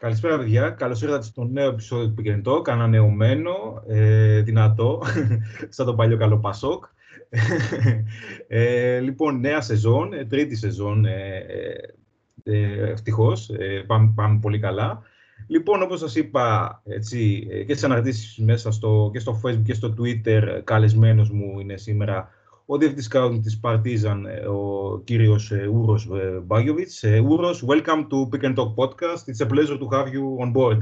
Καλησπέρα, παιδιά. Καλώς ήρθατε στο νέο επεισόδιο του Pick Talk, ανανεωμένο, ε, δυνατό, σαν το παλιό καλό Πασόκ. ε, λοιπόν, νέα σεζόν, ε, τρίτη σεζόν, ε, ε, ε ευτυχώς, ε, πάμε, πάμε, πολύ καλά. Λοιπόν, όπως σας είπα, έτσι, και στις αναρτήσεις μέσα στο, και στο Facebook και στο Twitter, καλεσμένος μου είναι σήμερα ο διευθυντής σκάουτινγκ της Partizan, ο κύριος Ούρος Μπάγιοβιτς. Ούρος, welcome to Pick and Talk podcast. It's a pleasure to have you on board.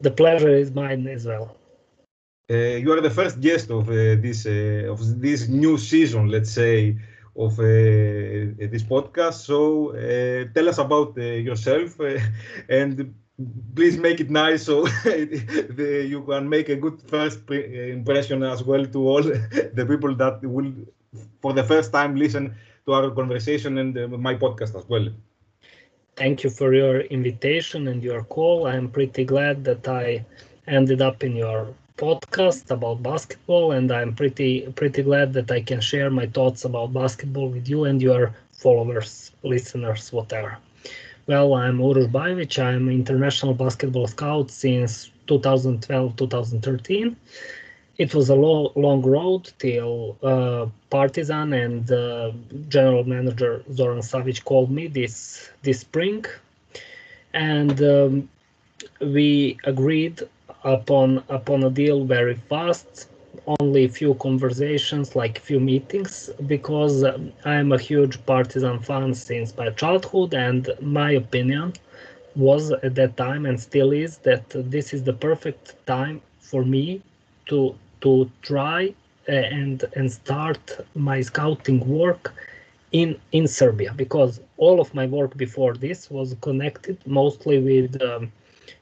The pleasure is mine as well. Uh, you are the first guest of uh, this uh, of this new season, let's say, of this podcast. So tell us about yourself and please make it nice so the, you can make a good first impression as well to all the people that will for the first time listen to our conversation and uh, my podcast as well. Thank you for your invitation and your call. I'm pretty glad that i ended up in your podcast about basketball and i'm pretty pretty glad that i can share my thoughts about basketball with you and your followers listeners whatever well, I'm Bajevic. I'm international basketball scout since 2012-2013. It was a long, long road till uh, Partizan and uh, general manager Zoran Savic called me this this spring, and um, we agreed upon upon a deal very fast only a few conversations, like a few meetings, because um, I'm a huge Partizan fan since my childhood, and my opinion was at that time and still is that this is the perfect time for me to to try uh, and and start my scouting work in in Serbia because all of my work before this was connected mostly with um,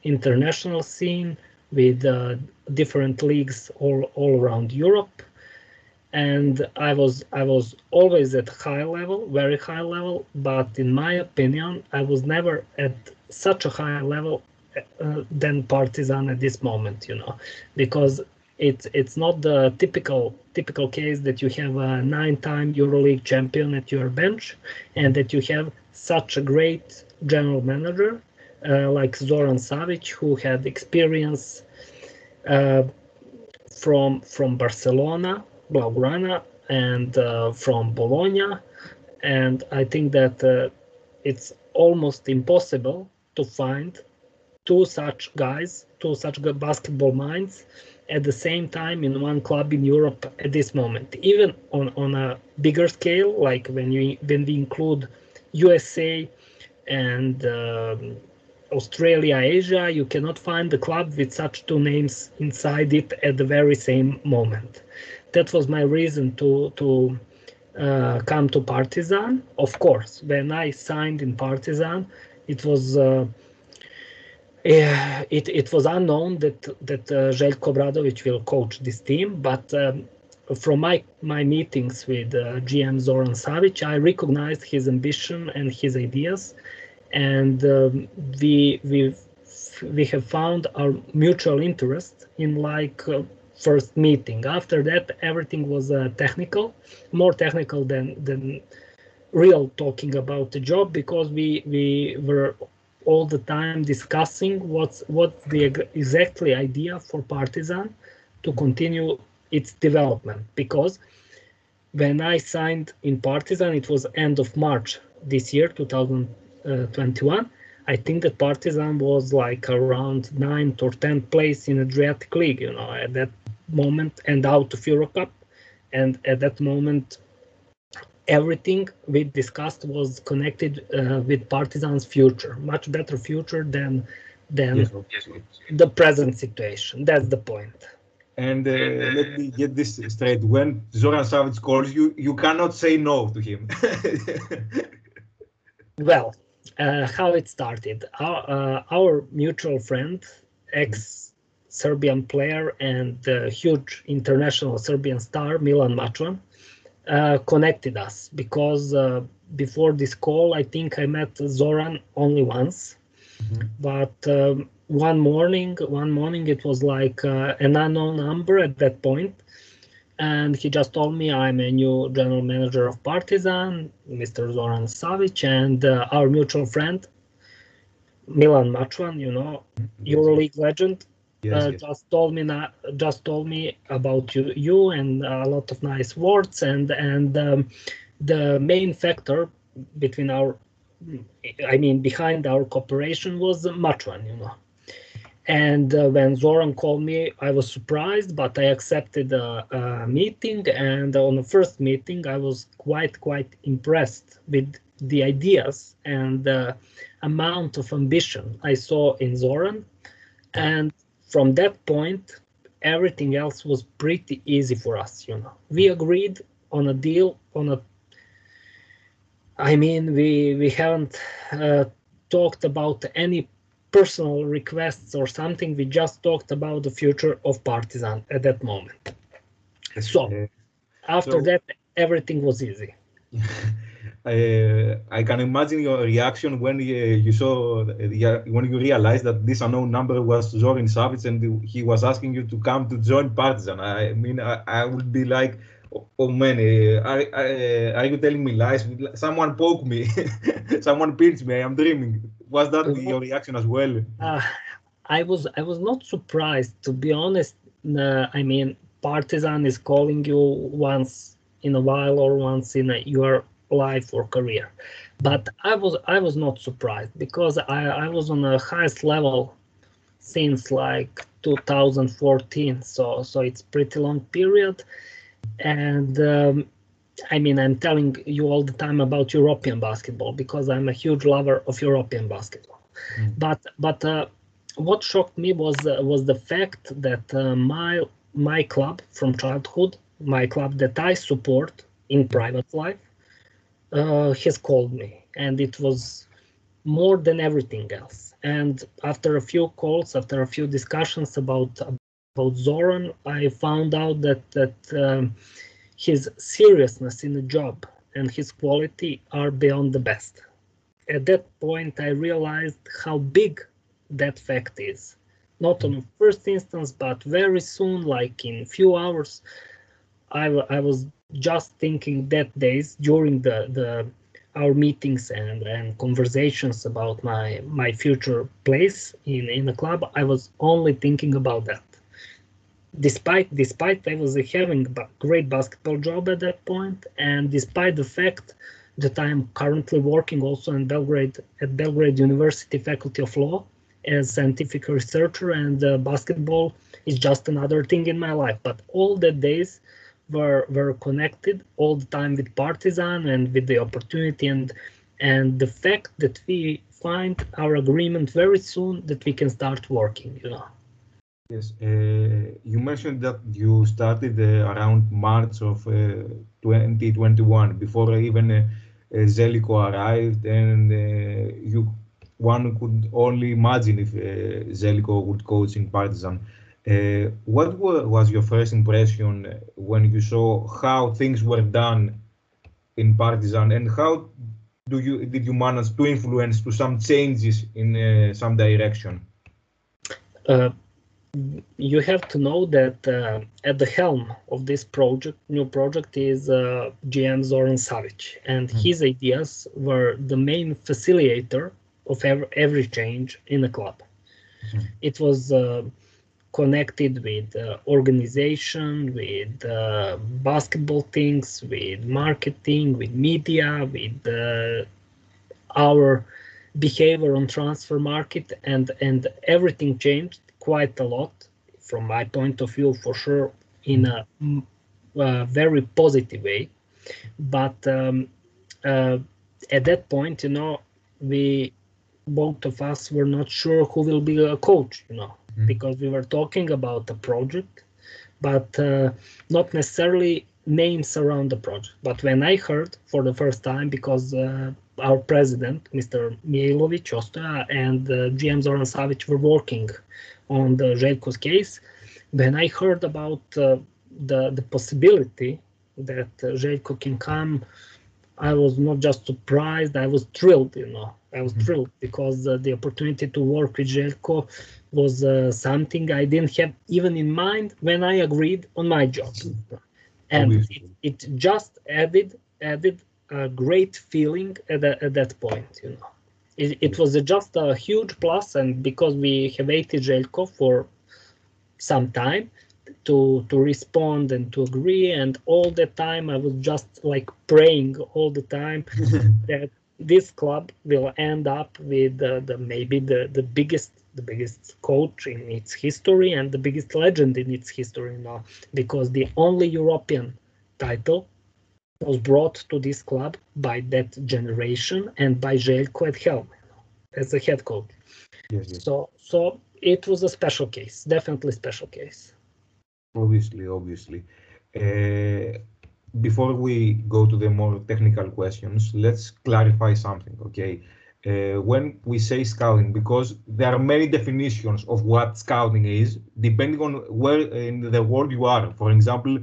international scene with uh, different leagues all, all around Europe. And I was I was always at high level, very high level, but in my opinion, I was never at such a high level uh, than Partizan at this moment, you know, because it's it's not the typical typical case that you have a nine-time EuroLeague champion at your bench and that you have such a great general manager uh, like Zoran Savic, who had experience from from Barcelona, Blaugrana, and uh, from Bologna, and I think that uh, it's almost impossible to find two such guys, two such basketball minds at the same time in one club in Europe at this moment. Even on, on a bigger scale, like when you when we include USA and um, Australia, Asia, you cannot find a club with such two names inside it at the very same moment. That was my reason to to uh, come to Partizan. Of course, when I signed in Partizan, it was uh, it, it was unknown that that uh, Željko Obradović will coach this team, but um, from my my meetings with uh, GM Zoran Savic, I recognized his ambition and his ideas, and um, we we we have found our mutual interest in like uh, first meeting. After that everything was uh, technical more technical than than real talking about the job because we we were all the time discussing what's what's the exactly idea for partizan to continue its development. Because when i signed in partizan it was end of march this year 2000 uh, 21, I think that Partizan was like around ninth or tenth place in Adriatic League, you know, at that moment, and out of Eurocup. And at that moment, everything we discussed was connected uh, with Partizan's future, much better future than than yes, yes, yes. the present situation. That's the point. And uh, let me get this straight: when Zoran Savic calls you, you cannot say no to him. well, uh, how it started. Our, uh, our mutual friend, ex Serbian player and uh, huge international Serbian star, Milan Mačvan, uh, connected us because uh, before this call, I think I met Zoran only once. Mm-hmm. But um, one morning, one morning, it was like uh, an unknown number at that point and he just told me I'm a new general manager of Partizan, Mr. Zoran Savic, and uh, our mutual friend Milan Mačvan, you know, EuroLeague legend, yes, uh, yes. just told me na- just told me about you, you and a lot of nice words and and um, the main factor between our I mean behind our cooperation was Mačvan, you know. And uh, when Zoran called me, I was surprised, but I accepted a, a meeting. And on the first meeting, I was quite quite impressed with the ideas and the amount of ambition I saw in Zoran. And from that point, everything else was pretty easy for us. You know, we agreed on a deal on a. I mean, we we haven't uh, talked about any personal requests or something. We just talked about the future of Partizan at that moment. So after so- that, everything was easy. uh, I can imagine your reaction when uh, you saw uh, when you realized that this unknown number was Zoran Savic and he was asking you to come to join Partizan. I mean, I, I would be like, oh, man, uh, are, are, you telling me lies? Someone poke me, someone pinched me. I am dreaming. Was that your reaction as well? Uh, I was I was not surprised to be honest. Uh, I mean, Partizan is calling you once in a while or once in a, your life or career, but I was I was not surprised because I I was on the highest level since like 2014. So so it's pretty long period, and. Um, I mean, I'm telling you all the time about European basketball because I'm a huge lover of European basketball. Mm. But but uh, what shocked me was uh, was the fact that uh, my my club from childhood, my club that I support in private life, uh, has called me, and it was more than everything else. And after a few calls, after a few discussions about about Zoran, I found out that that. Um, his seriousness in the job and his quality are beyond the best. At that point, I realized how big that fact is. Not on the first instance, but very soon, like in few hours, I, I was just thinking that days during the, the our meetings and, and conversations about my my future place in, in the club, I was only thinking about that despite despite I was having a great basketball job at that point, and despite the fact that I am currently working also in Belgrade at Belgrade University Faculty of Law as scientific researcher, and uh, basketball is just another thing in my life. But all the days were were connected all the time with Partizan and with the opportunity and and the fact that we find our agreement very soon that we can start working. You know. Yes, uh, you mentioned that you started uh, around March of uh, 2021, before even Željko arrived, and you one could only imagine if Željko would coach in Partizan. Uh, what were, was your first impression when you saw how things were done in Partizan, and how do you did you manage to influence to some changes in uh, some direction? Uh, you have to know that uh, at the helm of this project, new project, is uh, GM Zoran Savic, and Mm. his ideas were the main facilitator of every, every change in the club. Mhm. It was uh, connected with uh, organization, with uh, basketball things, with marketing, with media, with uh, our behavior on transfer market, and and everything changed quite a lot from my point of view, for sure, in a, mm, uh, very positive way. But um, uh, at that point, you know, we both of us were not sure who will be a coach, you know, Mhm. because we were talking about the project, but uh, not necessarily names around the project. But when I heard for the first time, because uh, our president, Mr. Mijailovic Ostoja, and uh, GM Zoran Savic were working on the Željko's case, when I heard about uh, the the possibility that uh, Željko can come, I was not just surprised, I was thrilled, you know. I was Mhm. thrilled because uh, the opportunity to work with Željko was uh, something I didn't have even in mind when I agreed on my job. And it, it just added added a great feeling at, that at that point, you know. it, it was a, just a huge plus, and because we have waited Željko for some time to to respond and to agree, and all the time I was just like praying all the time that this club will end up with uh, the maybe the the biggest the biggest coach in its history and the biggest legend in its history now because the only European title was brought to this club by that generation and by Željko at helm as a head coach. Yes, yes. So so it was a special case, definitely special case. Obviously, obviously. Uh, before we go to the more technical questions, let's clarify something, okay? Uh, when we say scouting, because there are many definitions of what scouting is, depending on where in the world you are. For example,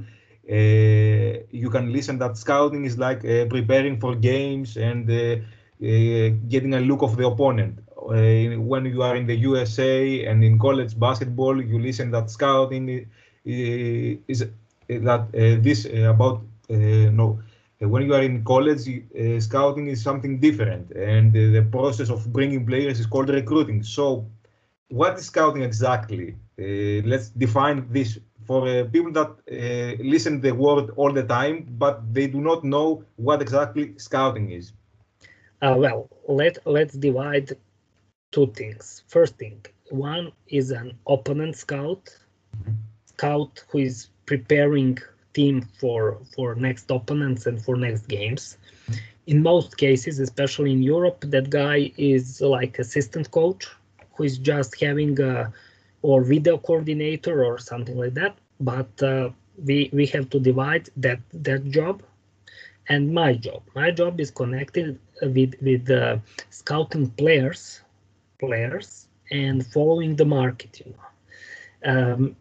you can listen that scouting is like uh, preparing for games and uh, uh, getting a look of the opponent. Uh, when you are in the USA and in college basketball, you listen that scouting is that this about no when you are in college, uh, scouting is something different, and uh, the process of bringing players is called recruiting. So, what is scouting exactly? Uh, let's define this for uh, people that uh, listen to the word all the time, but they do not know what exactly scouting is. Uh, well, let let's divide two things. First thing, one is an opponent scout, scout who is preparing team for for next opponents and for next games. In most cases, especially in Europe, that guy is like assistant coach who is just having a or video coordinator or something like that. But uh, we we have to divide that that job and my job. My job is connected with with uh, scouting players, players, and following the market. You know, um,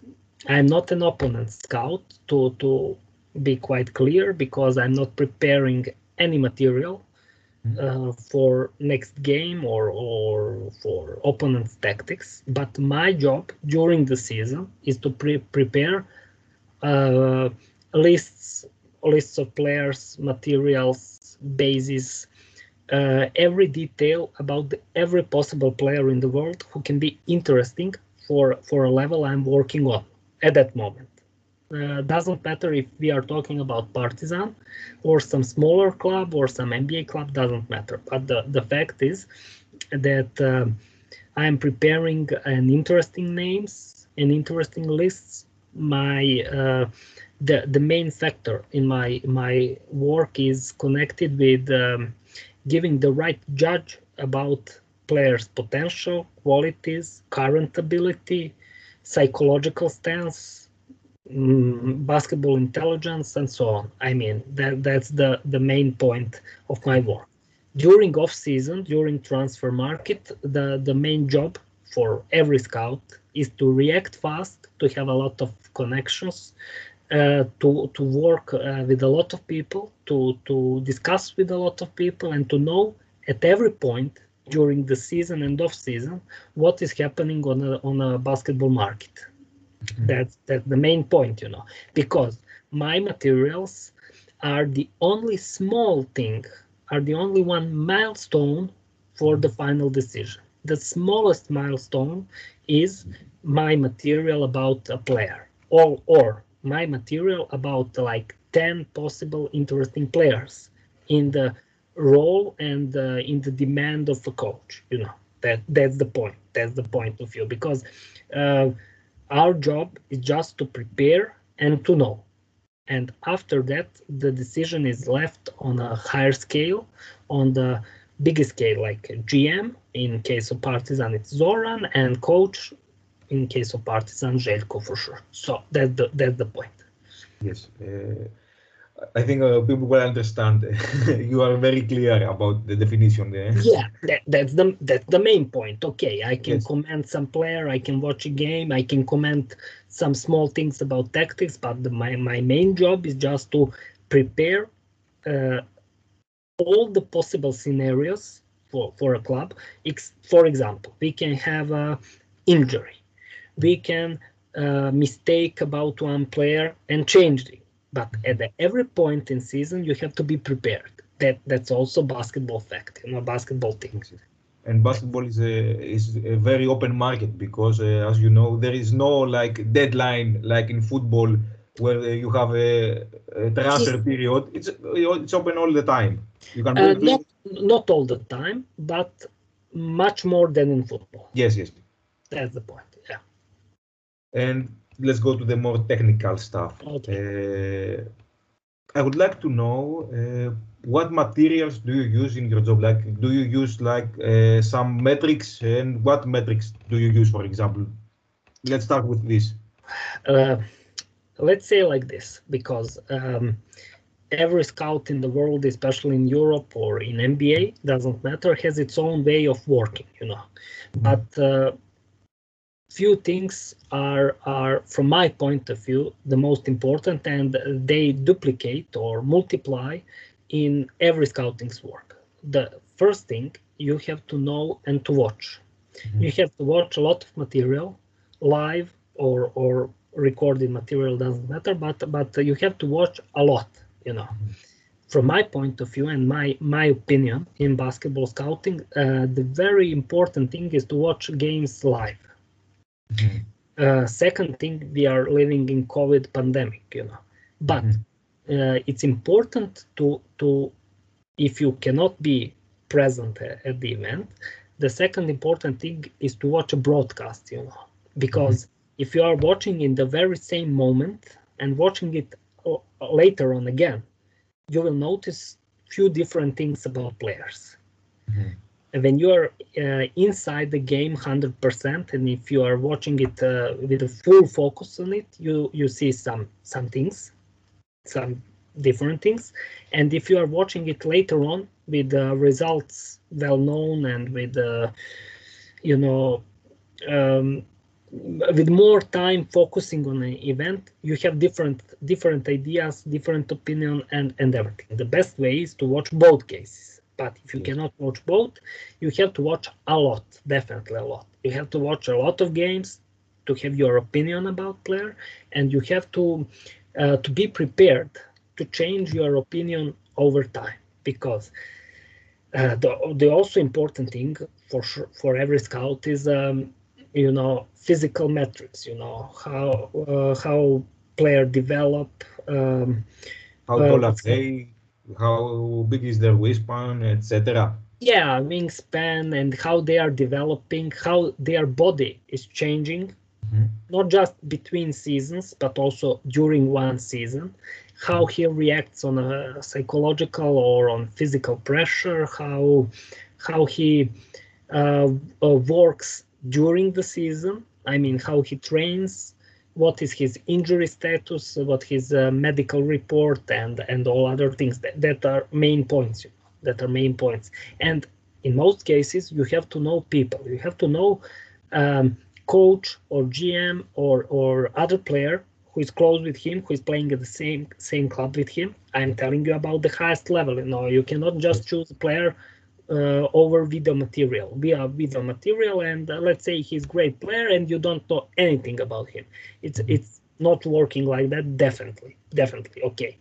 I'm not an opponent scout to to be quite clear because I'm not preparing any material. Uh, for next game or or for opponent's tactics. But my job during the season is to pre- prepare uh, lists lists of players, materials, bases, uh, every detail about the, every possible player in the world who can be interesting for for a level I'm working on at that moment. Uh, doesn't matter if we are talking about Partizan or some smaller club or some NBA club, doesn't matter. But the, the fact is that uh, I am preparing an interesting names and interesting lists. My uh, the the main factor in my my work is connected with um, giving the right judge about players' potential, qualities, current ability, psychological stance, mm, basketball intelligence, and so on. I mean, that that's the the main point of my work. During off season, during transfer market, the the main job for every scout is to react fast, to have a lot of connections, uh, to to work uh, with a lot of people, to to discuss with a lot of people, and to know at every point during the season and off season what is happening on a on a basketball market. That's that's the main point, you know, because my materials are the only small thing, are the only one milestone for the final decision. The smallest milestone is my material about a player, or or my material about like 10 possible interesting players in the role and uh, in the demand of a coach you know. That that's the point that's the point of view. Because uh, our job is just to prepare and to know. And after that the decision is left on a higher scale on the biggest scale like gm in case of partizan it's zoran and coach in case of partizan Željko for sure. So that's the that's the point. Yes uh I think uh, people will understand. you are very clear about the definition there. Yeah, that, that's the that's the main point. Okay, I can yes. comment some player, I can watch a game, I can comment some small things about tactics, but the, my my main job is just to prepare uh, all the possible scenarios for for a club. For example, we can have a injury, we can uh, mistake about one player and change it but at the, every point in season, you have to be prepared. That that's also basketball fact, you know, basketball things. and basketball is a is a very open market because uh, as you know there is no like deadline like in football where uh, you have a, a transfer period. It's it's open all the time. You can uh, not not all the time but much more than in football. Yes yes. That's the point yeah. And let's go to the more technical stuff okay. Uh, i would like to know uh, what materials do you use in your job? Like, do you use like uh, some metrics, and what metrics do you use, for example? Let's start with this. Uh, let's say like this, because um, every scout in the world, especially in Europe or in NBA, doesn't matter, has its own way of working, you know. But uh, few things are are from my point of view the most important and they duplicate or multiply in every scouting's work. The first thing you have to know and to watch. Mm-hmm. You have to watch a lot of material, live or or recorded material doesn't matter, but but you have to watch a lot. You know, mm-hmm. from my point of view and my my opinion in basketball scouting, uh, the very important thing is to watch games live. Mm-hmm. Uh, second thing, we are living in COVID pandemic. You know, but mm-hmm uh, it's important to to if you cannot be present at the event the second important thing is to watch a broadcast you know because mm-hmm. if you are watching in the very same moment and watching it later on again you will notice few different things about players mm-hmm. When you are uh, inside the game 100% and if you are watching it uh, with a full focus on it you you see some some things some different things. And if you are watching it later on with the results well known and with the, you know, um, with more time focusing on an event, you have different different ideas, different opinion, and and everything. The best way is to watch both cases. But if you cannot watch both, you have to watch a lot, definitely a lot. You have to watch a lot of games to have your opinion about player, and you have to uh, to be prepared to change your opinion over time because uh, the, the also important thing for sure, for every scout is um, you know physical metrics you know how uh, how player develop um, how are they how big is their wingspan etc yeah wingspan and how they are developing how their body is changing. Mm-hmm. not just between seasons but also during one season. How he reacts on a psychological or on physical pressure how how he uh, uh, works during the season. I mean how he trains what is his injury status what his uh, medical report and and all other things that, that are main points that are main points and in most cases you have to know people you have to know um, coach or GM or or other player who is close with him, who is playing at the same same club with him. I'm telling you about the highest level. You know, you cannot just choose a player over video material. We are video material, and uh, let's say he's great player, and you don't know anything about him. It's it's not working like that. Definitely, definitely. Okay.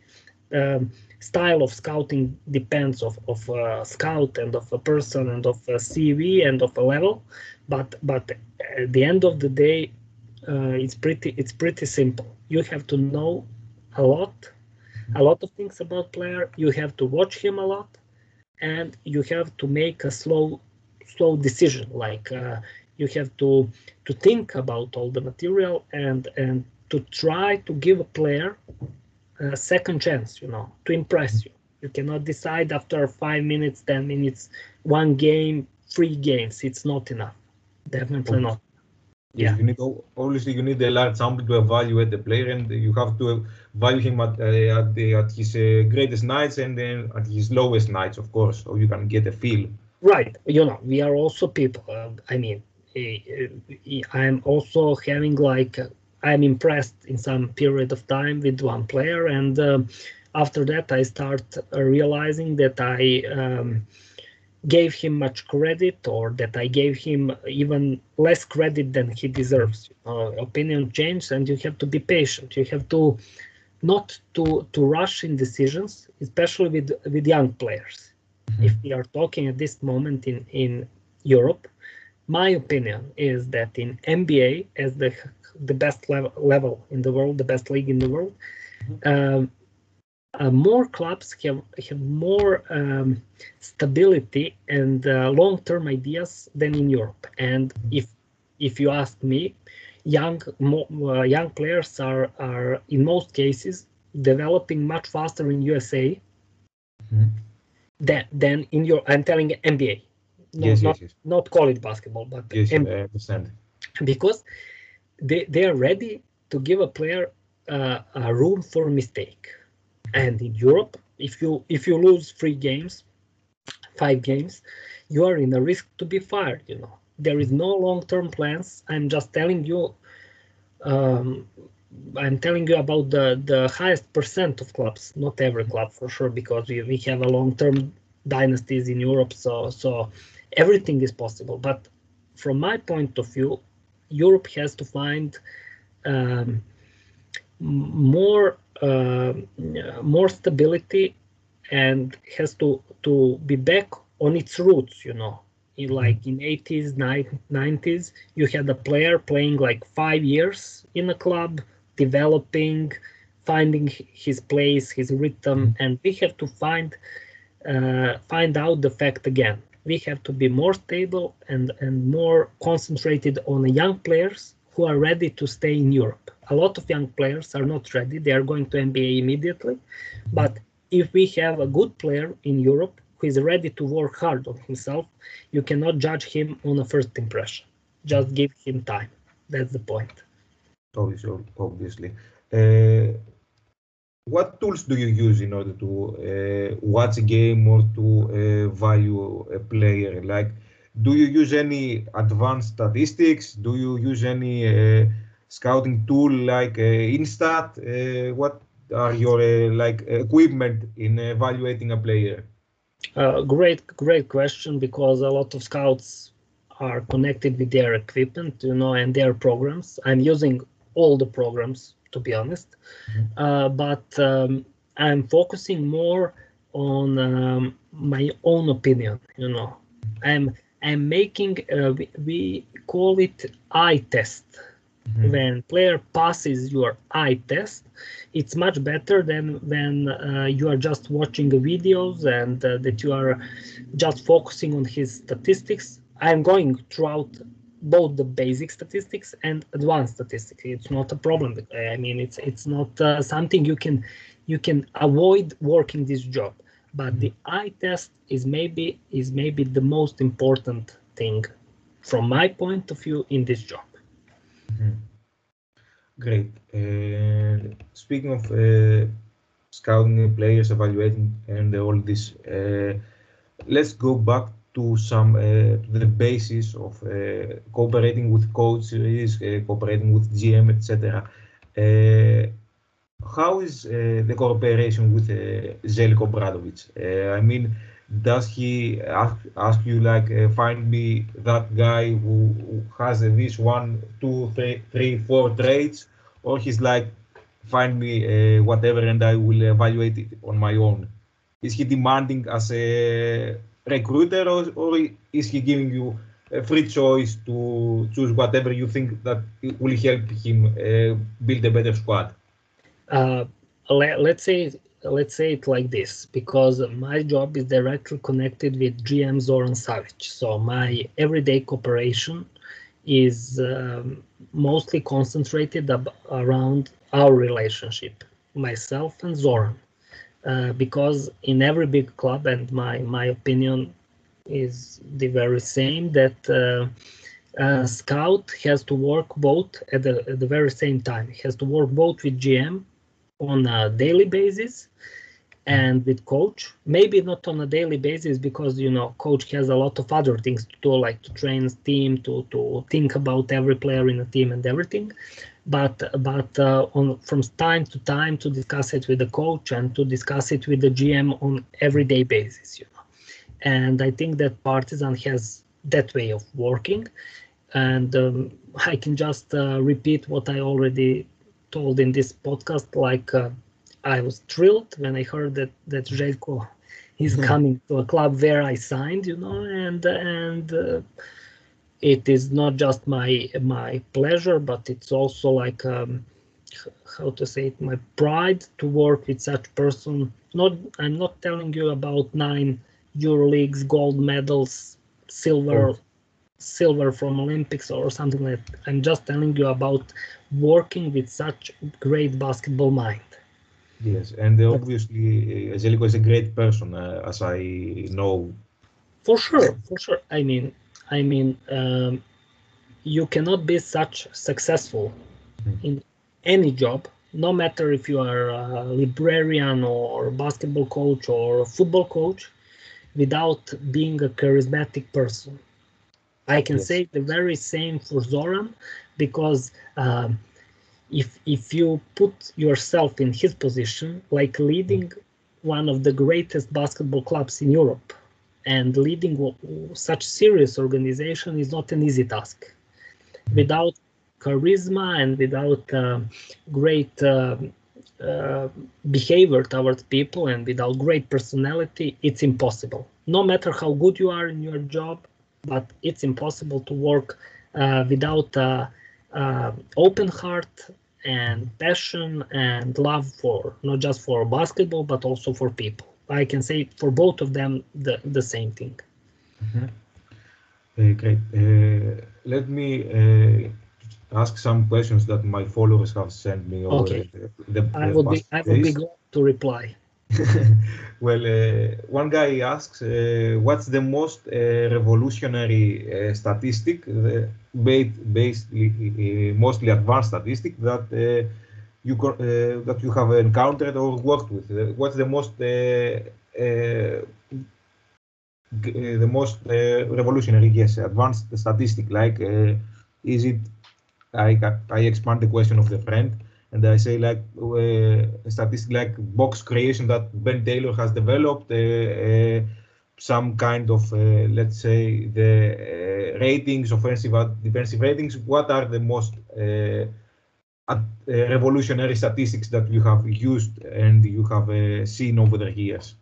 Um, style of scouting depends of of a scout and of a person and of a CV and of a level, but but at the end of the day, uh, it's pretty it's pretty simple. You have to know a lot, a lot of things about player. You have to watch him a lot, and you have to make a slow slow decision. Like uh, you have to to think about all the material and and to try to give a player a second chance. You know, to impress you. You cannot decide after five minutes, ten minutes, one game, three games. It's not enough. Definitely not. Yeah. You need obviously you need a large sample to evaluate the player, and you have to value him at uh, at, the, at his uh, greatest nights and then at his lowest nights, of course, so you can get a feel. Right. You know, we are also people. Uh, I mean, I'm also having like I'm impressed in some period of time with one player, and uh, after that I start realizing that I. Um, gave him much credit or that I gave him even less credit than he deserves. Uh, opinion change, and you have to be patient. You have to not to to rush in decisions, especially with with young players. Mm-hmm. If we are talking at this moment in in Europe. My opinion is that in NBA, as the the best level, level in the world, the best league in the world, um, uh, more clubs have have more um, stability and uh, long-term ideas than in Europe. And if if you ask me, young uh, young players are are in most cases developing much faster in USA Mhm. than than in your. I'm telling NBA, no, yes, not yes, yes. not college basketball, but Yes, NBA I understand. because they, they are ready to give a player uh, a room for mistake and in europe if you if you lose three games five games you are in a risk to be fired you know there is no long-term plans i'm just telling you um, i'm telling you about the the highest percent of clubs not every club for sure because we, we have a long-term dynasties in europe so so everything is possible but from my point of view Europe has to find um, more uh, more stability and has to to be back on its roots. You know, in like in 80s, 90s, you had a player playing like five years in a club, developing, finding his place, his rhythm, and we have to find uh, find out the fact again we have to be more stable and, and more concentrated on young players who are ready to stay in Europe. A lot of young players are not ready. They are going to NBA immediately. But if we have a good player in Europe who is ready to work hard on himself, you cannot judge him on a first impression. Just give him time. That's the point. Obviously, obviously. Uh, what tools do you use in order to uh, watch a game or to uh, value a player? Like, do you use any advanced statistics? Do you use any uh, scouting tool like uh, Instat? Uh, what are your like equipment in evaluating a player? Uh, great, great question because a lot of scouts are connected with their equipment, you know, and their programs. I'm using all the programs to be honest. Mm-hmm. Uh, but um, I'm focusing more on um, my own opinion. You know, I'm I'm making uh, we, we, call it eye test. Mm-hmm. When player passes your eye test, it's much better than when uh, you are just watching the videos and uh, that you are just focusing on his statistics. I'm going throughout both the basic statistics and advanced statistics. It's not a problem. I mean, it's it's not uh, something you can you can avoid working this job. But the eye test is maybe is maybe the most important thing from my point of view in this job. Mm-hmm. Great. Uh, speaking of uh, scouting players, evaluating, and all this, uh, let's go back to some uh, the basis of uh, cooperating with coaches, uh, cooperating with GM, etc. how is the cooperation with Zeljko Obradovic? I mean, does he ask, ask you like find me that guy who, has this one, two, three, three, four traits, or he's like find me whatever and I will evaluate it on my own? Is he demanding as a recruiter or, or is he giving you a free choice to choose whatever you think that will help him uh, build a better squad? Uh, let, let's say let's say it like this because my job is directly connected with GM Zoran Savic. So my everyday cooperation is um, mostly concentrated ab- around our relationship, myself and Zoran. Uh, because in every big club, and my my opinion is the very same that uh, a scout has to work both at the, at the very same time. He has to work both with GM on a daily basis and with coach. Maybe not on a daily basis because you know coach has a lot of other things to do like to train team to to think about every player in the team and everything. But but uh, on from time to time to discuss it with the coach and to discuss it with the gm on everyday basis you know. And i think that partizan has that way of working. And um, i can just uh, repeat what i already told in this podcast like uh, I was thrilled when I heard that that Željko he's coming to a club where I signed, you know, and and uh, it is not just my my pleasure, but it's also like um, how to say it, my pride to work with such person. Not I'm not telling you about nine EuroLeagues gold medals, silver. Oh. silver from olympics or something like that i'm just telling you about working with such great basketball mind Yes, and obviously Željko is a great person, uh, as I know. For sure, for sure. I mean, I mean, um, you cannot be such successful mm-hmm. in any job, no matter if you are a librarian or basketball coach or football coach, without being a charismatic person. I can yes. say the very same for Zoran because. Um, if if you put yourself in his position, like leading one of the greatest basketball clubs in Europe, and leading such serious organization is not an easy task. Without charisma and without uh, great uh, uh, behavior towards people and without great personality, it's impossible. No matter how good you are in your job, but it's impossible to work uh, without uh, uh, open heart and passion and love for not just for basketball but also for people. I can say for both of them the, the same thing. Mm-hmm. Uh, great. Uh, let me uh, ask some questions that my followers have sent me. Okay. The, the, I would be I would be glad to reply. well, uh, one guy asks, uh, what's the most uh, revolutionary statistic, based, based mostly advanced statistic that you that you have encountered or worked with? what's the most the most uh, revolutionary, yes, advanced statistic. Like, uh, is it? I I expand the question of the friend and I say like uh, a statistic like box creation that Ben Taylor has developed, uh, uh, some kind of let's say the ratings, offensive, defensive ratings. What are the most revolutionary statistics that you have used and you have seen over the years?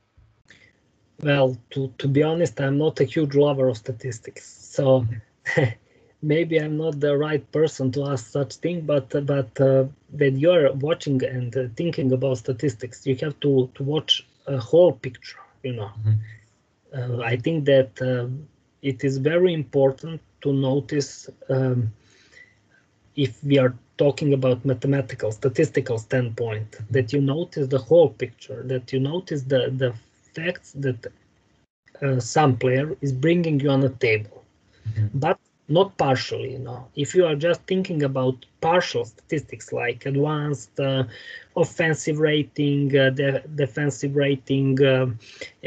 Well, to, to be honest, I'm not a huge lover of statistics. So maybe I'm not the right person to ask such thing, but but uh, when you're watching and uh, thinking about statistics, you have to to watch a whole picture. You know, mm-hmm. uh, I think that uh, it is very important to notice um, if we are talking about mathematical statistical standpoint mm-hmm. that you notice the whole picture that you notice the the facts that uh, some player is bringing you on a table mm-hmm. but not partially you know. If you are just thinking about partial statistics like advanced uh, offensive rating uh, de- defensive rating uh,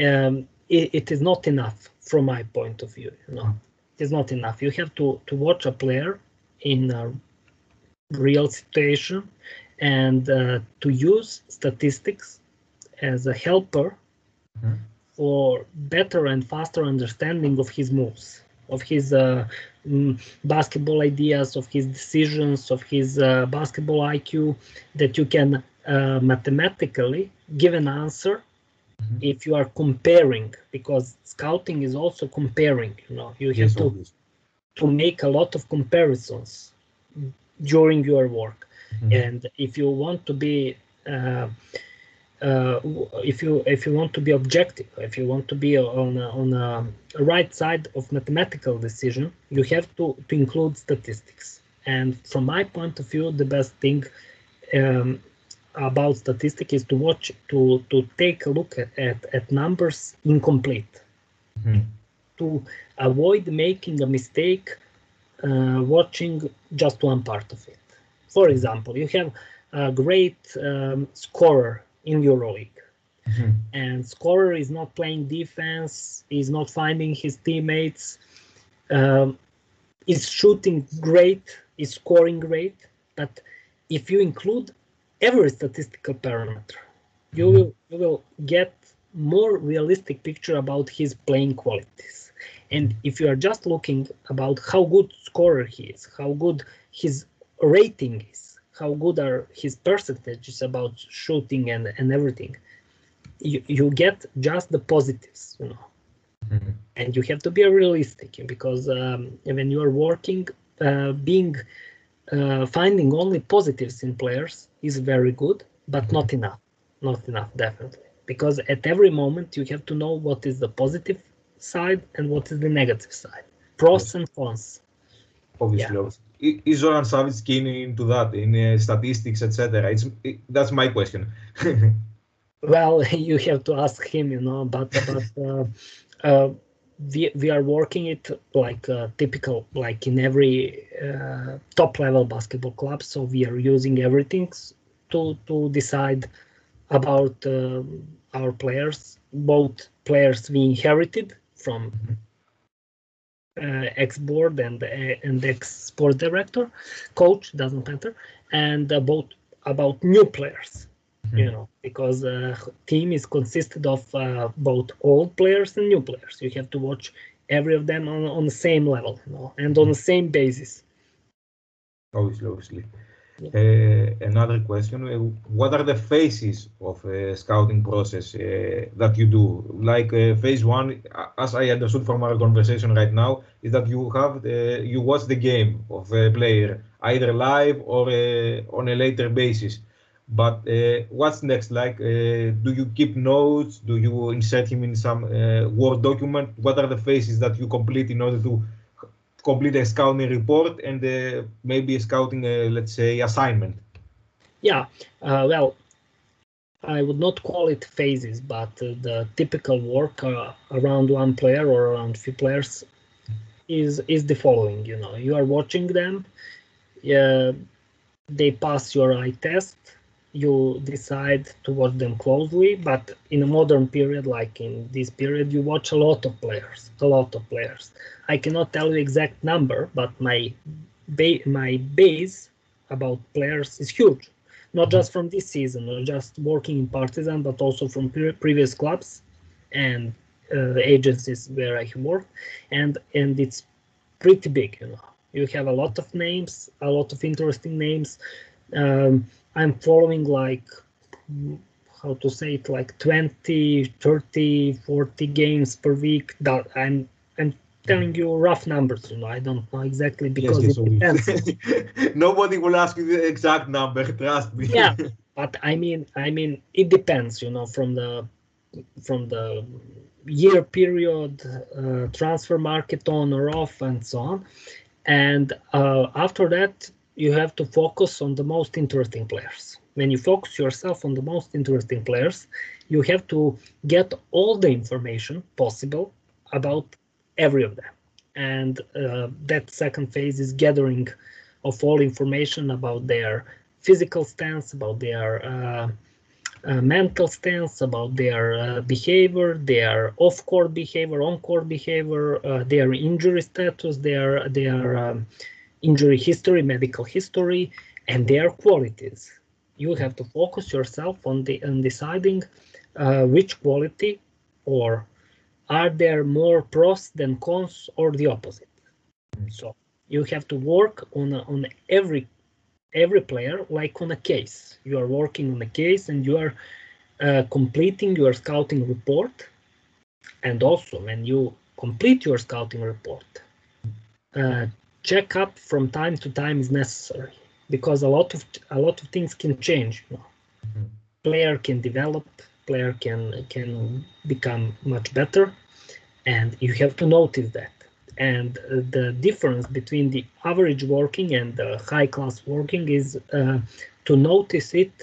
um, it, it is not enough from my point of view you know. It is not enough. You have to to watch a player in a real situation and uh, to use statistics as a helper mm-hmm. for better and faster understanding of his moves of his uh, mm, basketball ideas, of his decisions, of his uh, basketball IQ, that you can uh, mathematically give an answer mm-hmm. if you are comparing, because scouting is also comparing. You know, you have yes, to to make a lot of comparisons during your work, mm-hmm. and if you want to be uh, if you if you want to be objective, if you want to be on a, on a right side of mathematical decision, you have to to include statistics. And from my point of view, the best thing um, about statistics is to watch to to take a look at at, at numbers incomplete, mm-hmm. to avoid making a mistake uh, watching just one part of it. For example, you have a great um, scorer in EuroLeague. Mm-hmm. And scorer is not playing defense, is not finding his teammates, um, is shooting great, is scoring great. But if you include every statistical parameter, you mm-hmm. will you will get more realistic picture about his playing qualities. And if you are just looking about how good scorer he is, how good his rating is, how good are his percentages about shooting and, and everything you, you get just the positives, you know. Mhm. And you have to be realistic because um, when you are working, uh, being uh, finding only positives in players is very good, but not enough. Not enough, definitely. Because at every moment you have to know what is the positive side and what is the negative side, pros and cons. Obviously, obviously. Is Zoran Savic keen into that in uh, statistics, etc.? It's it, that's my question. Well, you have to ask him, you know, but but uh, uh, we we are working it like uh, typical, like in every uh, top level basketball club. So we are using everything to to decide about um our players, both players we inherited from uh, ex board and uh, and ex sport director, coach doesn't matter, and about about new players you know, because uh, team is consisted of uh, both old players and new players. You have to watch every of them on, on the same level, you know, and on the same basis. Obviously, obviously. Uh, another question: uh, What are the phases of scouting process uh, that you do? Like phase one, as I understood from our conversation right now, is that you have you watch the game of a player either live or on a later basis. But uh, what's next? Like, uh, do you keep notes? Do you insert him in some uh, Word document? What are the phases that you complete in order to complete a scouting report and uh, maybe a scouting, uh, let's say, assignment? Yeah, uh, well, I would not call it phases, but uh, the typical work uh, around one player or around few players is is the following. You know, you are watching them, uh, they pass your eye test. You decide to watch them closely, but in a modern period, like in this period, you watch a lot of players, a lot of players. I cannot tell you exact number, but my ba- my base about players is huge not just from this season, not just working in Partizan, but also from pre- previous clubs and uh, agencies where I have worked, and and it's pretty big. You know, you have a lot of names, a lot of interesting names. Um, I'm following like how to say it like 20 30 40 games per week that i'm i'm telling you rough numbers you know i don't know exactly because yes, it depends. Nobody will ask you the exact number, trust me. Yeah. but i mean i mean it depends you know from the from the year period uh, transfer market on or off and so on and uh, after that you have to focus on the most interesting players. When you focus yourself on the most interesting players you have to get all the information possible about every of them. And uh, that second phase is gathering of all information about their physical stance about their uh, uh, mental stance, about their uh, behavior, their off-court behavior, on-court behavior, uh, their injury status, their their um, injury history, medical history, and their qualities. You have to focus yourself on the on deciding uh, which quality, or are there more pros than cons, or the opposite. So you have to work on on every every player like on a case. You are working on a case and you are uh, completing your scouting report. And also, when you complete your scouting report, uh, check up from time to time is necessary because a lot of a lot of things can change. You know? Mhm. Player can develop, player can can become much better, and you have to notice that and uh, the difference between the average working and the high class working is uh, to notice it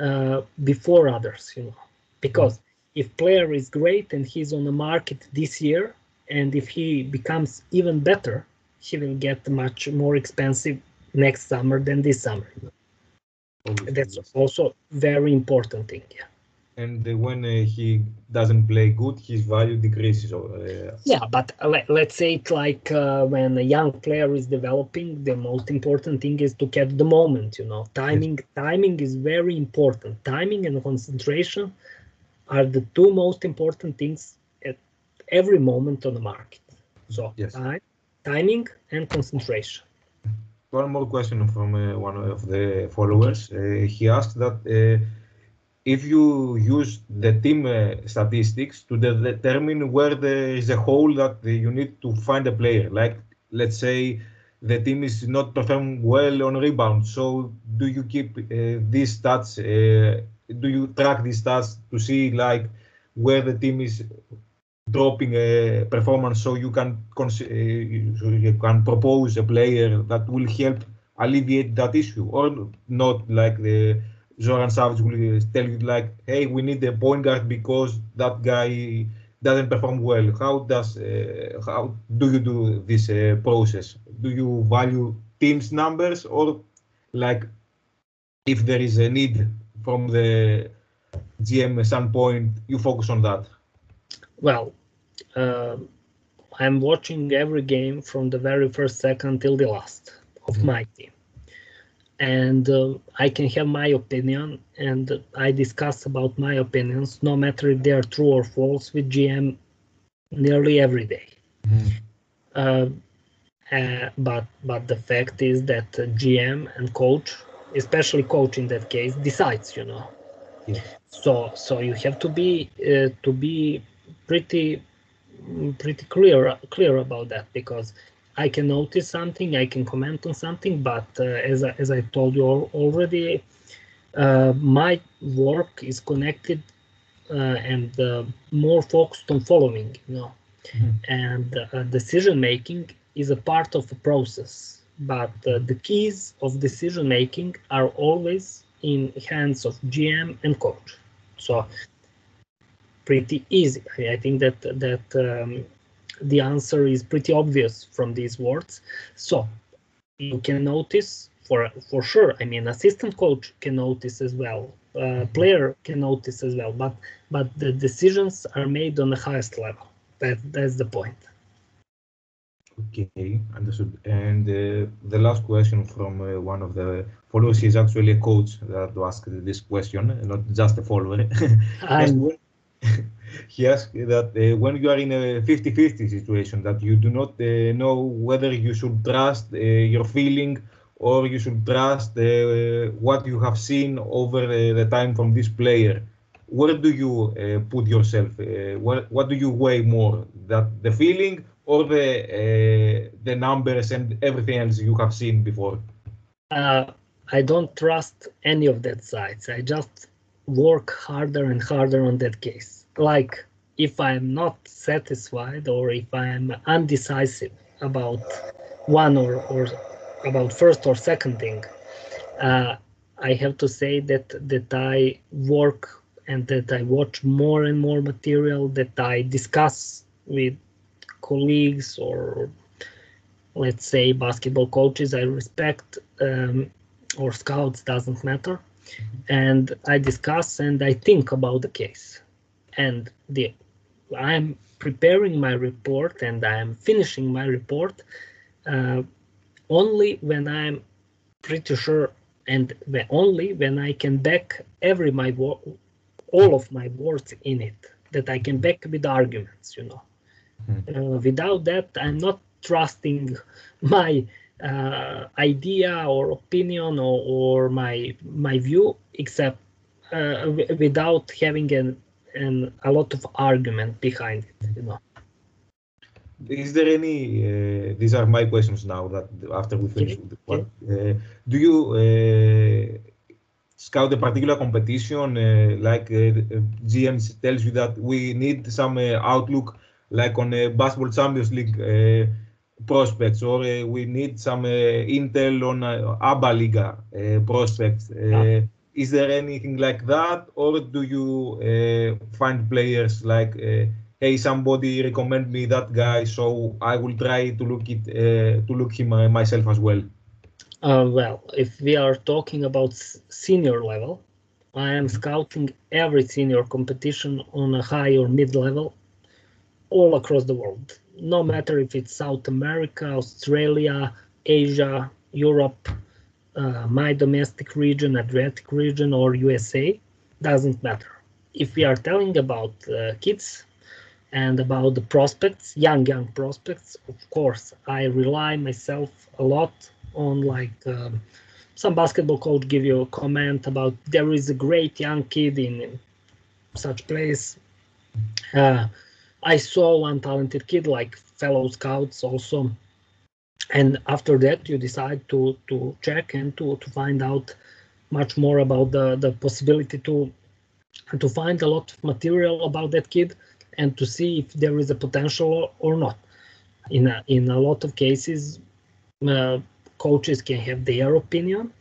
uh, before others you know because if player is great and he's on the market this year and if he becomes even better he will get much more expensive next summer than this summer Obviously, that's also very important thing yeah And uh, when uh, he doesn't play good, his value decreases. Uh, Yeah, but let, let's say it like uh, when a young player is developing, the most important thing is to catch the moment. You know, timing. Timing is very important. Timing and concentration are the two most important things at every moment on the market. So, Yes. time, timing and concentration. One more question from uh, one of the followers. Uh, he asked that uh, if you use the team uh, statistics to de determine where there is a hole that you need to find a player, like let's say the team is not performing well on rebound. So do you keep uh, these stats? Uh, do you track these stats to see like where the team is dropping a performance so you can uh, so you can propose a player that will help alleviate that issue or not like the Zoran Savic will tell you like hey we need a point guard because that guy doesn't perform well. How does uh, how do you do this uh, process? Do you value teams numbers or like if there is a need from the GM standpoint you focus on that? Well, uh, I'm watching every game from the very first second till the last of mm-hmm. my team. And uh, I can have my opinion, and I discuss about my opinions, no matter if they are true or false, with GM nearly every day. Mm-hmm. Uh, uh, but but the fact is that GM and coach, especially coach in that case, decides. You know. Yeah. So so you have to be uh, to be pretty pretty clear clear about that because I can notice something, I can comment on something, but uh, as I, as I told you already, uh, my work is connected uh, and uh, more focused on following, you know, mm-hmm. and uh, decision making is a part of the process. But uh, the keys of decision making are always in hands of GM and coach. So pretty easy. I think that that um, the answer is pretty obvious from these words. So you can notice for for sure. I mean, assistant coach can notice as well. Uh, player can notice as well. But but the decisions are made on the highest level. That that's the point. Okay, understood. And uh, the last question from uh, one of the followers is actually a coach that asked this question, not just a follower. he asked that uh, when you are in a 50-50 situation, that you do not uh, know whether you should trust uh, your feeling or you should trust uh, what you have seen over uh, the time from this player. Where do you uh, put yourself? what, what do you weigh more, that the feeling or the the numbers and everything else you have seen before? I don't trust any of that sides. I just work harder and harder on that case. Like if I'm not satisfied or if I'm undecisive about one or, or about first or second thing, uh, I have to say that that I work and that I watch more and more material that I discuss with colleagues or let's say basketball coaches I respect um, or scouts doesn't matter and I discuss and I think about the case and the I'm preparing my report and I'm finishing my report uh, only when I'm pretty sure and only when I can back every my all of my words in it that I can back with arguments, you know. Mm-hmm. Uh, without that, I'm not trusting my uh, idea or opinion or, or my my view, except uh, without having an and a lot of argument behind it you know is there any uh, these are my questions now that after we finish okay. with the one uh, do you uh, scout a particular competition uh, like uh, gm tells you that we need some uh, outlook like on a basketball champions league prospects or we need some intel on uh, aba liga prospects. Yeah. is there anything like that or do you uh, find players like uh, hey somebody recommend me that guy so i will try to look it uh, to look him uh, myself as well? Uh, well if we are talking about senior level i am scouting every senior competition on a high or mid level all across the world no matter if it's south america australia asia europe uh, my domestic region, Adriatic region, or USA, doesn't matter. If we are telling about uh, kids and about the prospects, young, young prospects, of course, I rely myself a lot on like um, some basketball coach give you a comment about there is a great young kid in such place. Uh, I saw one talented kid like fellow scouts also, and after that you decide to to check and to to find out much more about the the possibility to to find a lot of material about that kid and to see if there is a potential or not. In a, in a lot of cases, uh, coaches can have their opinion,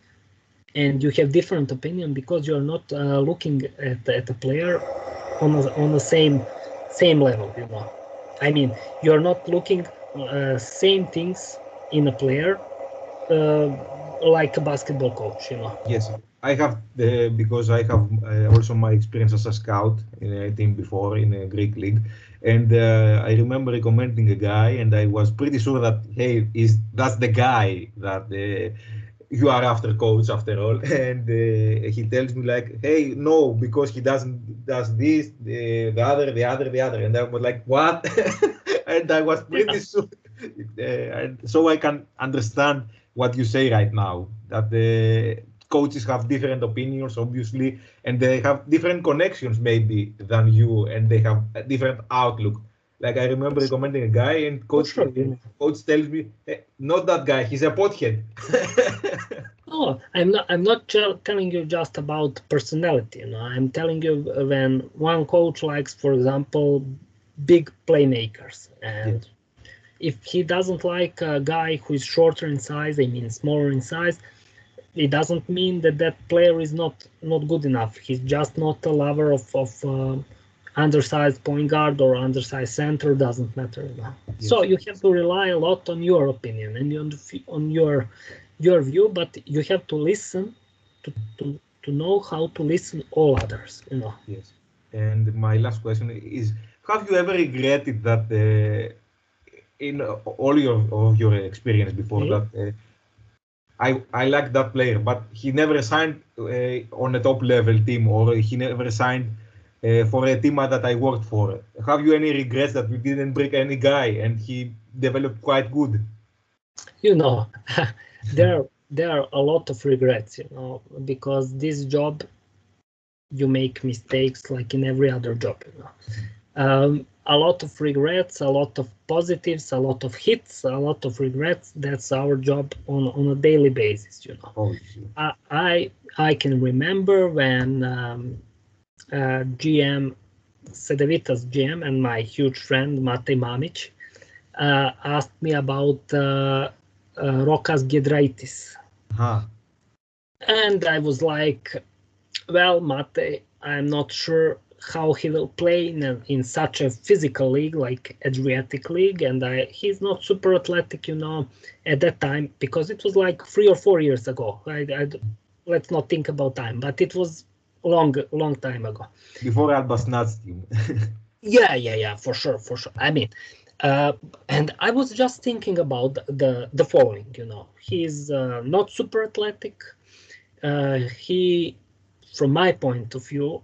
and you have different opinion because you're not uh, looking at, at a player on a, on the same same level. You know, I mean, you're not looking uh, same things in a player uh, like a basketball coach. You know. Yes, I have the because I have uh, also my experience as a scout in a team before in a Greek league, and uh, I remember recommending a guy, and I was pretty sure that hey, is that's the guy that uh, you are after, coach, after all, and uh, he tells me like, hey, no, because he doesn't does this, the, the other, the other, the other, and I was like, what? and I was pretty sure, uh, and so I can understand what you say right now that the coaches have different opinions, obviously, and they have different connections maybe than you, and they have a different outlook. Like I remember recommending a guy, and coach Sure, coach tells me, hey, not that guy, he's a pothead. No, I'm not. I'm not telling you just about personality. You know, I'm telling you when one coach likes, for example, big playmakers, and if he doesn't like a guy who is shorter in size, I mean smaller in size, it doesn't mean that that player is not not good enough. He's just not a lover of of uh, undersized point guard or undersized center. Doesn't matter. Know? So you have to rely a lot on your opinion and on the, on your your view, but you have to listen to, to to know how to listen all others. You know. Yes. And my last question is: Have you ever regretted that uh, in all your of your experience before Mhm. that? Uh, I I like that player, but he never signed uh, on a top level team, or he never signed for a team that I worked for. Have you any regrets that we didn't bring any guy and he developed quite good? you know there there are a lot of regrets you know because this job you make mistakes like in every other job you know um, a lot of regrets a lot of positives a lot of hits a lot of regrets that's our job on on a daily basis you know Obviously. I I, I can remember when um, uh, GM Cedevita's GM and my huge friend Mate Mamic uh, asked me about uh, uh, Rokas Giedraitis. Huh. And I was like, well, Mate, I'm not sure how he will play in, in such a physical league like Adriatic League. And I, he's not super athletic, you know, at that time, because it was like three or four years ago. I, I, let's not think about time, but it was long, long time ago. Before Albasnat's team. Yeah, yeah, yeah, for sure, for sure. I mean, uh, and I was just thinking about the the following. You know, he's uh, not super athletic. Uh, he, from my point of view,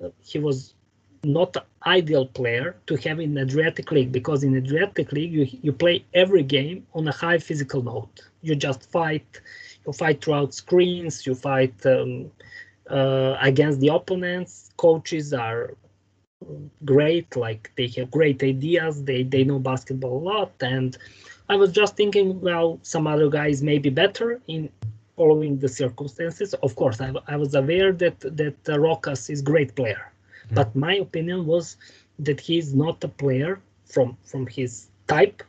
uh, he was not an ideal player to have in Adriatic League because in Adriatic League you you play every game on a high physical note. You just fight, you fight throughout screens, you fight um, uh, against the opponents. Coaches are great like they have great ideas they they know basketball a lot and i was just thinking well some other guys may be better in following the circumstances. Of course i, I was aware that that uh, rokas is great player but my opinion was that he's not a player from from his type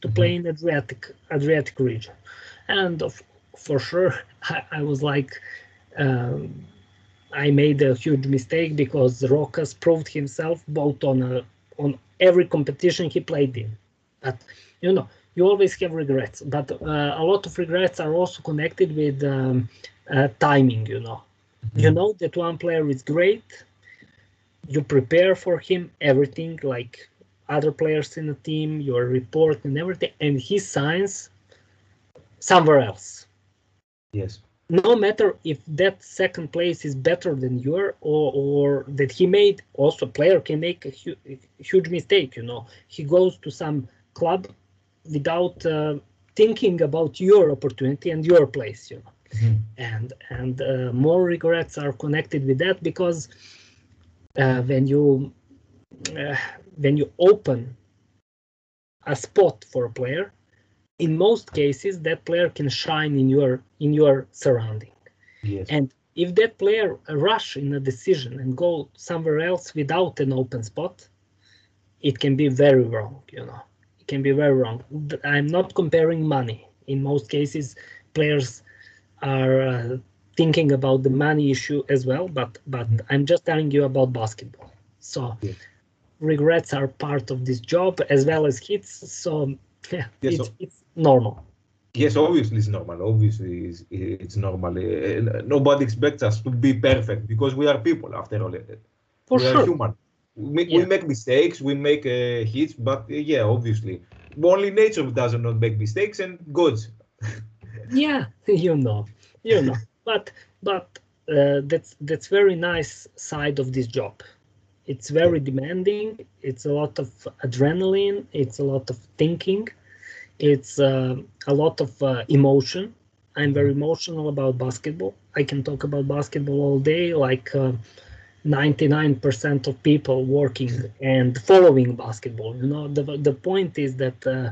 to play in adriatic adriatic region. And of, for sure I, I was like um, I made a huge mistake because Rokas proved himself both on a, on every competition he played in. But you know, you always have regrets. But uh, a lot of regrets are also connected with um, uh, timing. You know, you know that one player is great. You prepare for him everything like other players in the team, your report and everything, and he signs somewhere else yes. No matter if that second place is better than your or, or that he made also player can make a hu- huge mistake you know he goes to some club without uh, thinking about your opportunity and your place you know mm-hmm. and and uh, more regrets are connected with that because uh, when you uh, when you open a spot for a player in most cases that player can shine in your in your surrounding yes. and if that player rush in a decision and go somewhere else without an open spot it can be very wrong you know it can be very wrong i'm not comparing money in most cases players are uh, thinking about the money issue as well but but mm-hmm. i'm just telling you about basketball so yeah. regrets are part of this job as well as hits so yeah yes, it's, so it's normal. yes obviously it's normal. Obviously it's, it's normal. Uh, nobody expects us to be perfect because we are people after all. For we sure. are human. We make, yeah. we make mistakes we make uh, hits but uh, yeah obviously. Only nature does not make mistakes and goods yeah you know you know. But but uh, that's that's very nice side of this job it's very demanding. It's a lot of adrenaline. It's a lot of thinking. It's uh, a lot of uh, emotion. I'm very emotional about basketball. I can talk about basketball all day like 99% uh, of people working and following basketball you know? The, the point is that uh,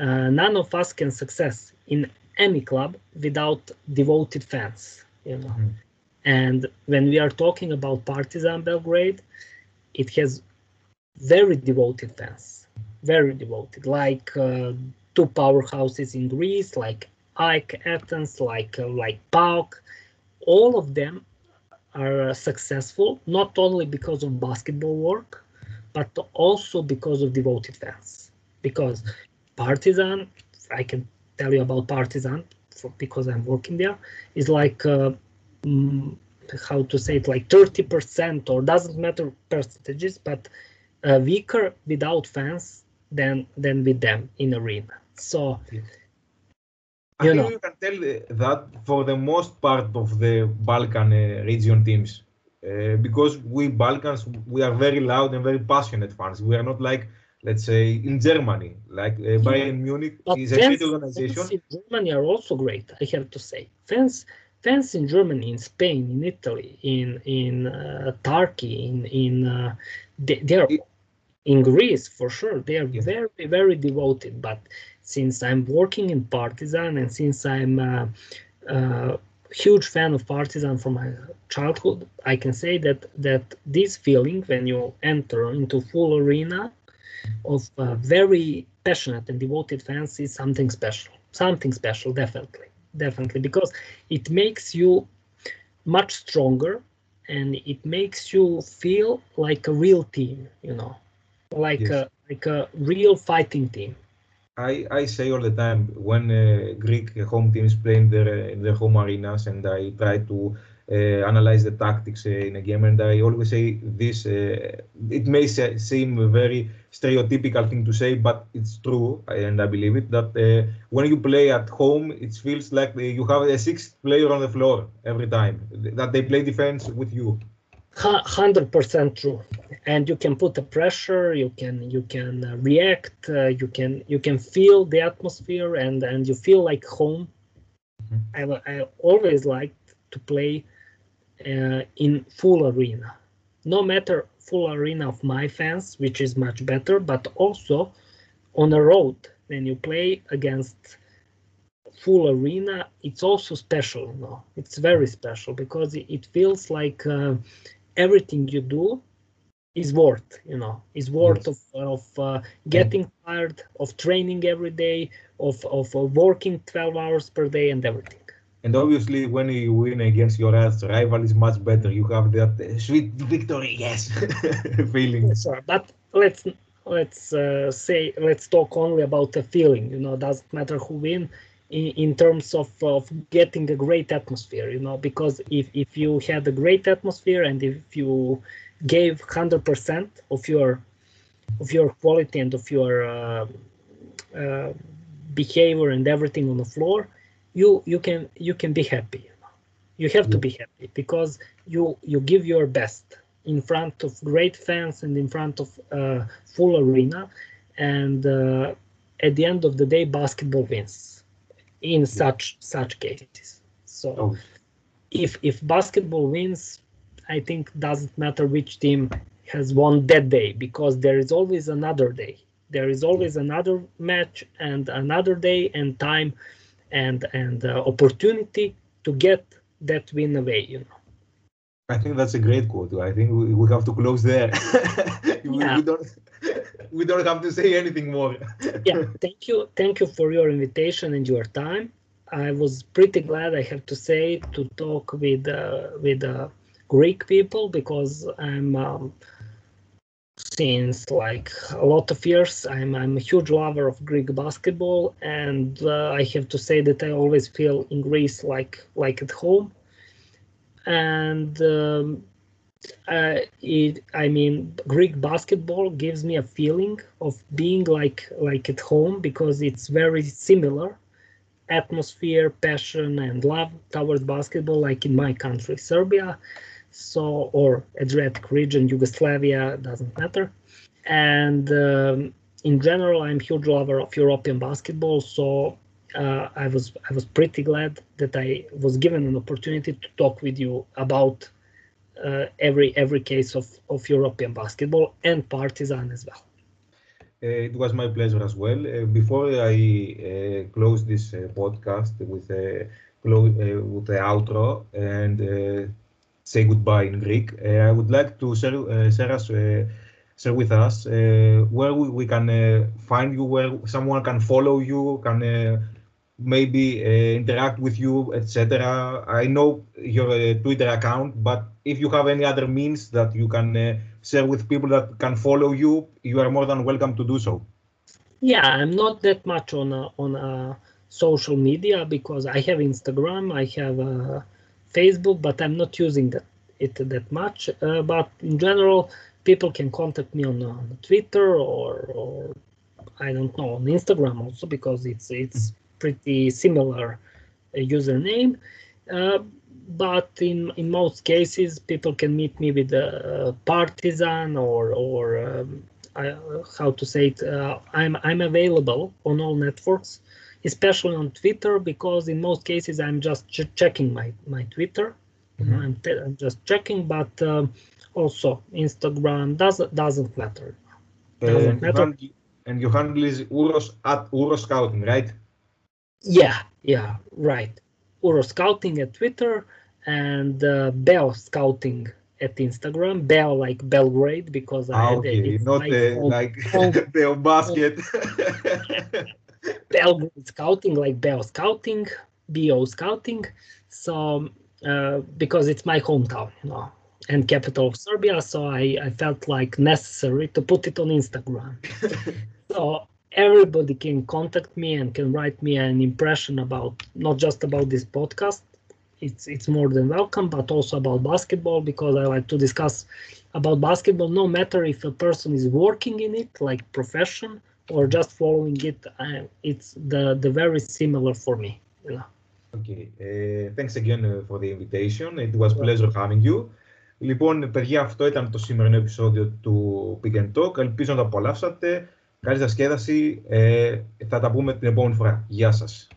uh, none of us can success in any club without devoted fans you know? Mm. and when we are talking about partizan belgrade it has very devoted fans very devoted like uh, two powerhouses in greece like AEK athens like uh, like paok all of them are uh, successful not only because of basketball work but also because of devoted fans. Because partizan i can tell you about Partizan for, because I'm working there is like uh, how to say it like 30% or doesn't matter percentages but uh, weaker without fans than than with them in the arena so I think know. you can tell that for the most part of the Balkan uh, region teams uh, because we Balkans we are very loud and very passionate fans we are not like let's say in Germany, like uh, Bayern Munich but is a great organization. Germany are also great, I have to say. Fans, fans in Germany, in Spain, in Italy, in in uh, Turkey, in in uh, they, they, are in Greece for sure. They are very very devoted. But since I'm working in Partizan and since I'm a, a huge fan of Partizan from my childhood, I can say that that this feeling when you enter into full arena of uh, very passionate and devoted fans is something special. Something special, definitely, definitely, because it makes you much stronger and it makes you feel like a real team. You know, like yes. a like a real fighting team. I, I say all the time when uh, Greek home teams play in their in their home arenas, and I try to analyze the tactics uh, in a game. And I always say this, uh, it may seem a very stereotypical thing to say, but it's true, and I believe it, that when you play at home, it feels like you have a sixth player on the floor every time, that they play defense with you. 100% true and you can put the pressure you can you can uh, react uh, you can you can feel the atmosphere and and you feel like home mm-hmm. I, I always liked to play uh, in full arena. No matter full arena of my fans, which is much better, but also on a road when you play against full arena, it's also special. No, it's very special because it feels like uh, everything you do is worth you know is worth yes. of, of uh, getting tired of training every day of, of uh, working 12 hours per day and everything and obviously, when you win against your rival, is much better. You have that sweet victory, yes, feeling. Yes, sir. But let's let's uh, say let's talk only about the feeling. You know, doesn't matter who win in, in terms of of getting a great atmosphere. You know, because if if you had a great atmosphere and if you gave hundred percent of your of your quality and of your uh, uh, behavior and everything on the floor you you can you can be happy you have to be happy because you you give your best in front of great fans and in front of uh, full arena. And uh, at the end of the day basketball wins in such such cases. So oh. if if basketball wins, I think doesn't matter which team has won that day because there is always another day. There is always another match and another day and time and and uh, opportunity to get that win away. You know. I think that's a great quote. I think we, we have to close there. we, yeah. we, don't we don't have to say anything more. yeah, thank you, thank you for your invitation and your time. I was pretty glad, I have to say, to talk with uh, with uh, Greek people because I'm um, since like a lot of years. I'm I'm a huge lover of Greek basketball, and uh, I have to say that I always feel in Greece like like at home and um, uh, it, I mean, Greek basketball gives me a feeling of being like like at home because it's very similar atmosphere, passion, and love towards basketball, like in my country, Serbia, so or Adriatic region, Yugoslavia, doesn't matter. And um, in general, I'm huge lover of European basketball, so uh, I was I was pretty glad that I was given an opportunity to talk with you about uh, every every case of, of European basketball and Partizan as well. Uh, it was my pleasure as well. Uh, before I uh, close this podcast with a with the outro and say goodbye in Greek, I would like to share, share us share with us uh, where we, we can uh, find you, where someone can follow you, can uh, maybe uh, interact with you, etc. I know your uh, Twitter account, but if you have any other means that you can uh, share with people that can follow you, you are more than welcome to do so. Yeah, I'm not that much on uh, on uh, social media because I have Instagram, I have uh, Facebook, but I'm not using that it that much. but in general, people can contact me on, on Twitter or, or I don't know on Instagram also because it's it's pretty similar uh, username. Uh, but in, in most cases, people can meet me with a Partizan or or um, I, how to say it. Uh, I'm I'm available on all networks, especially on Twitter because in most cases I'm just ch checking my my Twitter. Mm-hmm. I'm, I'm, just checking, but um, also Instagram doesn't doesn't matter. Doesn't matter. And your handle is Uros at Uros Scouting, right? Yeah, yeah, right. Uro Scouting at Twitter and uh, Bell Scouting at Instagram. Bell like Belgrade because I ah, okay. not the, like Bell Basket. Belgrade Scouting like Bell Scouting, BO Scouting. So uh, because it's my hometown, you know, and capital of Serbia, so I, I felt like necessary to put it on Instagram. so everybody can contact me and can write me an impression about not just about this podcast it's it's more than welcome but also about basketball because i like to discuss about basketball no matter if a person is working in it like profession or just following it uh, it's the the very similar for me you know. okay uh, thanks again uh, for the invitation it was pleasure having you Λοιπόν, παιδιά, αυτό ήταν το σημερινό επεισόδιο του Pick and Talk. Ελπίζω να το απολαύσατε. Καλή σας σκέδαση. Ε, θα τα πούμε την επόμενη φορά. Γεια σας.